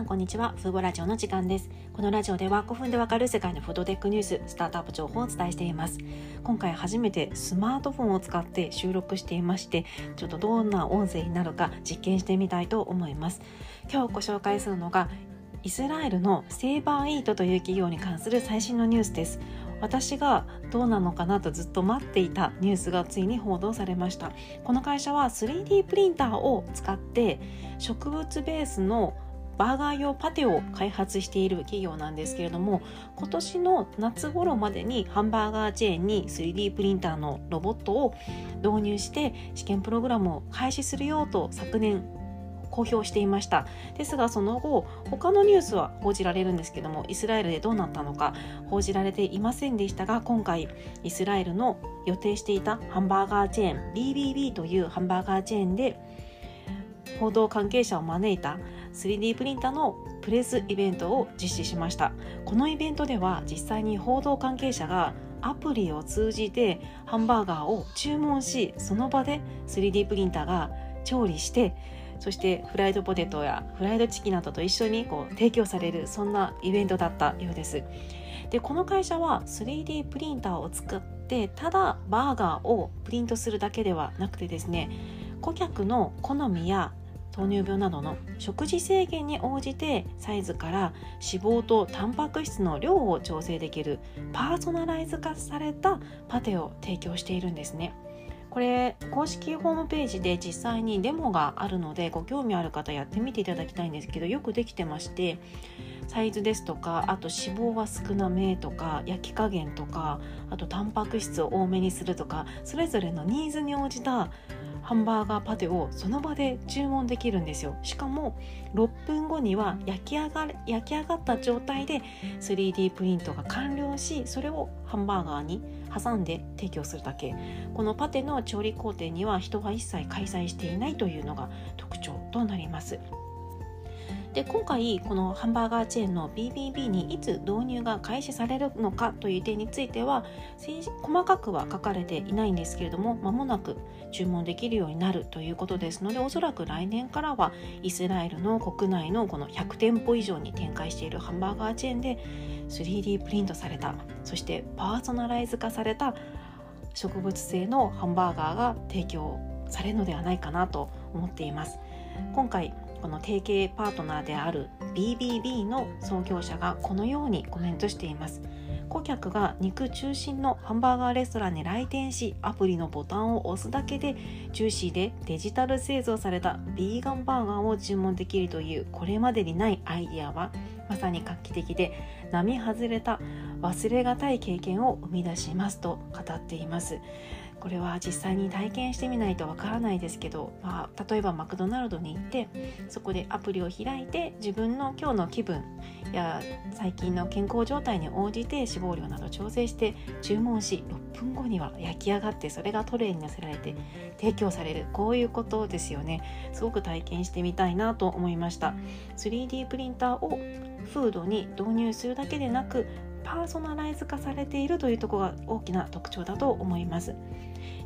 んこんにちは。フーボラジオの時間です。このラジオでは5分でわかる世界のフードテックニューススタートアップ情報をお伝えしています。今回初めてスマートフォンを使って収録していましてちょっとどんな音声になるか実験してみたいと思います。今日ご紹介するのがイスラエルのセーバーイートという企業に関する最新のニュースです。私がどうなのかなとずっと待っていたニュースがついに報道されました。この会社は 3D プリンターを使って植物ベースのバーガー用パテを開発している企業なんですけれども今年の夏頃までにハンバーガーチェーンに 3D プリンターのロボットを導入して試験プログラムを開始するよと昨年公表していました。ですがその後他のニュースは報じられるんですけどもイスラエルでどうなったのか報じられていませんでしたが今回イスラエルの予定していたハンバーガーチェーン BBB というハンバーガーチェーンで報道関係者を招いた 3D プリンターのプレスイベントを実施しました。このイベントでは実際に報道関係者がアプリを通じてハンバーガーを注文しその場で 3D プリンターが調理してそしてフライドポテトやフライドチキンなどと一緒にこう提供されるそんなイベントだったようです。でこの会社は 3D プリンターを使ってただバーガーをプリントするだけではなくてですね顧客の好みや糖尿病などの食事制限に応じてサイズから脂肪とタンパク質の量を調整できるパーソナライズ化されたパテを提供しているんですね。これ公式ホームページで実際にデモがあるのでご興味ある方やってみていただきたいんですけどよくできてましてサイズですとかあと脂肪は少なめとか焼き加減とかあとタンパク質を多めにするとかそれぞれのニーズに応じたハンバーガーパテをその場で注文できるんですよ。しかも6分後には焼き上が焼き上がった状態で 3D プリントが完了しそれをハンバーガーに挟んで提供するだけ。このパテの調理工程には人は一切開催していないというのが特徴となります。で今回このハンバーガーチェーンの BBB にいつ導入が開始されるのかという点については細かくは書かれていないんですけれども間もなく注文できるようになるということですのでおそらく来年からはイスラエルの国内のこの100店舗以上に展開しているハンバーガーチェーンで 3D プリントされたそしてパーソナライズ化された植物性のハンバーガーが提供されるのではないかなと思っています。今回この提携パートナーである BBB の創業者がこのようにコメントしています。顧客が肉中心のハンバーガーレストランに来店しアプリのボタンを押すだけでジューシーでデジタル製造されたビーガンバーガーを注文できるというこれまでにないアイデアはまさに画期的で並外れた忘れがたい経験を生み出しますと語っています。これは実際に体験してみないとわからないですけど、まあ、例えばマクドナルドに行ってそこでアプリを開いて自分の今日の気分や最近の健康状態に応じて脂肪量など調整して注文し6分後には焼き上がってそれがトレイに乗せられて提供されるこういうことですよね。すごく体験してみたいなと思いました。3D プリンターをフードに導入するだけでなくパーソナライズ化されているというとこが大きな特徴だと思います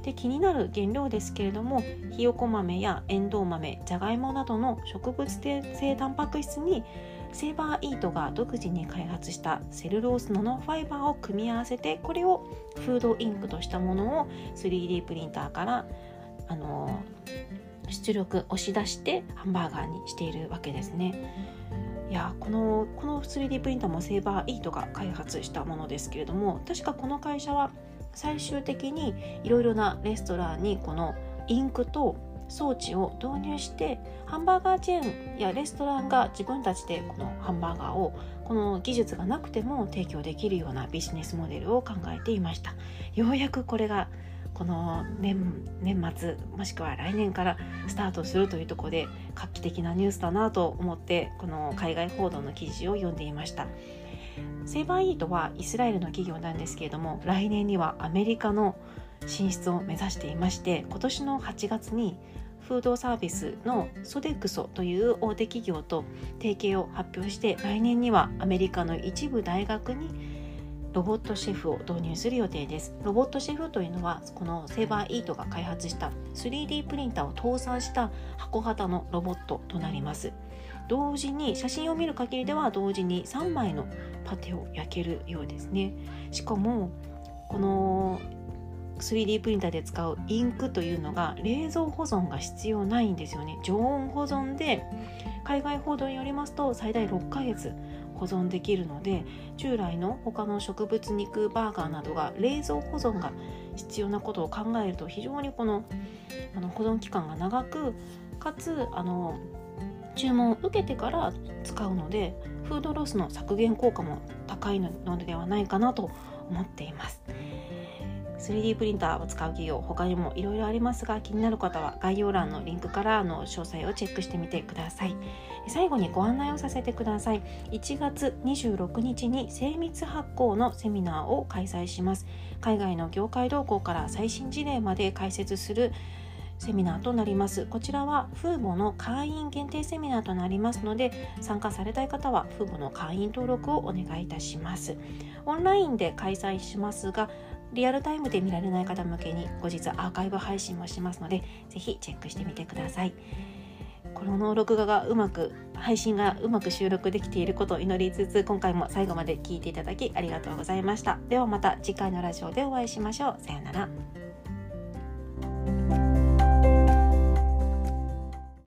で気になる原料ですけれどもひよこ豆やエンドウ豆じゃがいもなどの植物性タンパク質にセーバーイートが独自に開発したセルロースナノファイバーを組み合わせてこれをフードインクとしたものを 3D プリンターからあの出力押し出してハンバーガーにしているわけですね。やこのこの 3D プリンターもセーバーイートが開発したものですけれども確かこの会社は最終的にいろいろなレストランにこのインクと装置を導入してハンバーガーチェーンやレストランが自分たちでこのハンバーガーをこの技術がなくても提供できるようなビジネスモデルを考えていました。ようやくこれがこの年末もしくは来年からスタートするというところで画期的なニュースだなと思ってこの海外報道の記事を読んでいました。セイバーイートはイスラエルの企業なんですけれども来年にはアメリカの進出を目指していまして今年の8月にフードサービスのソデクソという大手企業と提携を発表して来年にはアメリカの一部大学にロボットシェフを導入する予定です。ロボットシェフというのはこのセーバーイートが開発した 3D プリンターを搭載した箱型のロボットとなります。同時に写真を見る限りでは同時に3枚のパテを焼けるようですね。しかもこの 3D プリンターで使うインクというのが冷蔵保存が必要ないんですよね。常温保存で海外報道によりますと最大6ヶ月保存できるので従来の他の植物肉バーガーなどが冷蔵保存が必要なことを考えると非常にこのあの保存期間が長くかつあの注文を受けてから使うのでフードロスの削減効果も高いのではないかなと思っています。3D プリンターを使う企業他にもいろいろありますが気になる方は概要欄のリンクからの詳細をチェックしてみてください。最後にご案内をさせてください。1月26日に精密発酵のセミナーを開催します。海外の業界動向から最新事例まで解説するセミナーとなります。こちらは FUBO の会員限定セミナーとなりますので参加されたい方は FUBO の会員登録をお願いいたします。オンラインで開催しますがリアルタイムで見られない方向けに後日アーカイブ配信もしますのでぜひチェックしてみてください。この録画がうまく配信がうまく収録できていることを祈りつつ今回も最後まで聞いていただきありがとうございました。ではまた次回のラジオでお会いしましょう。さようなら。